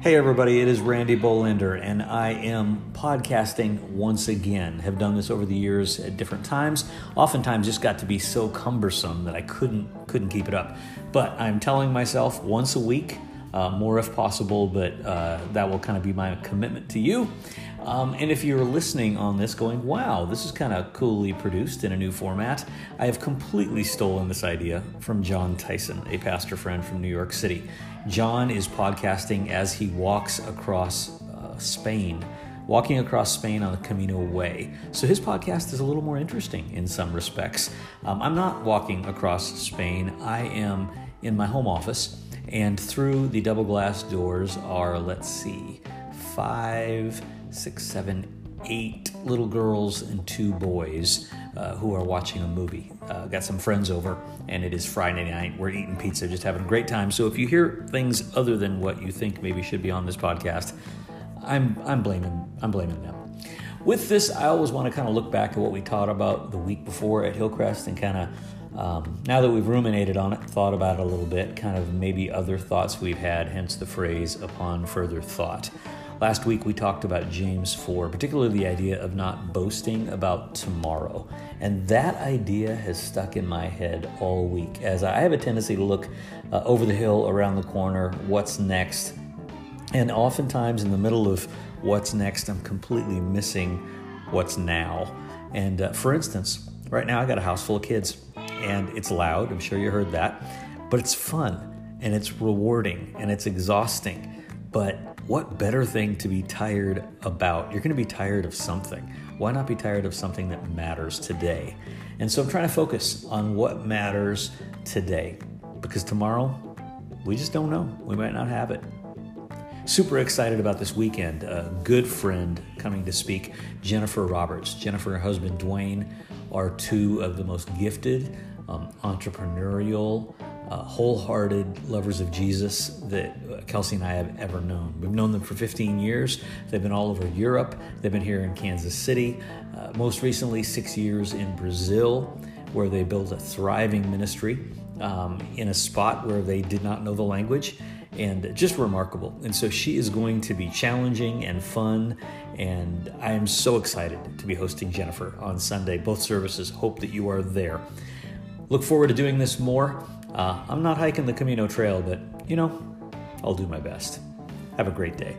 Hey everybody, it is Randy Bolander, and I am podcasting once again. Have done this over the years at different times. Oftentimes, just got to be so cumbersome that I couldn't couldn't keep it up. But I'm telling myself once a week, uh, more if possible. But uh, that will kind of be my commitment to you. Um, and if you're listening on this, going, "Wow, this is kind of coolly produced in a new format," I have completely stolen this idea from Jon Tyson, a pastor friend from New York City. John is podcasting as he walks across uh, Spain, walking across Spain on the Camino Way. So his podcast is a little more interesting in some respects. Um, I'm not walking across Spain, I am in my home office, and through the double glass doors are, let's see, five, six, seven, eight little girls and two boys uh, who are watching a movie. Uh, got some friends over, and it is Friday night. We're eating pizza, just having a great time. So if you hear things other than what you think maybe should be on this podcast, I'm I'm blaming I'm blaming them. With this, I always want to kind of look back at what we taught about the week before at Hillcrest and kind of um, now that we've ruminated on it, thought about it a little bit, kind of maybe other thoughts we've had, hence the phrase upon further thought. Last week we talked about James 4, particularly the idea of not boasting about tomorrow. And that idea has stuck in my head all week as I have a tendency to look uh, over the hill, around the corner, what's next. And oftentimes in the middle of what's next, I'm completely missing what's now. And uh, for instance, right now I got a house full of kids and it's loud. I'm sure you heard that. But it's fun and it's rewarding and it's exhausting. But what better thing to be tired about? You're going to be tired of something. Why not be tired of something that matters today? And so I'm trying to focus on what matters today because tomorrow, we just don't know. We might not have it. Super excited about this weekend. A good friend coming to speak, Jennifer Roberts. Jennifer and her husband Dwayne are two of the most gifted, um, entrepreneurial, uh, wholehearted lovers of Jesus that uh, Kelsey and I have ever known. We've known them for 15 years. They've been all over Europe. They've been here in Kansas City. Uh, most recently, six years in Brazil, where they built a thriving ministry um, in a spot where they did not know the language. And just remarkable. And so she is going to be challenging and fun. And I am so excited to be hosting Jennifer on Sunday. Both services. Hope that you are there. Look forward to doing this more. Uh, I'm not hiking the Camino Trail, but you know, I'll do my best. Have a great day.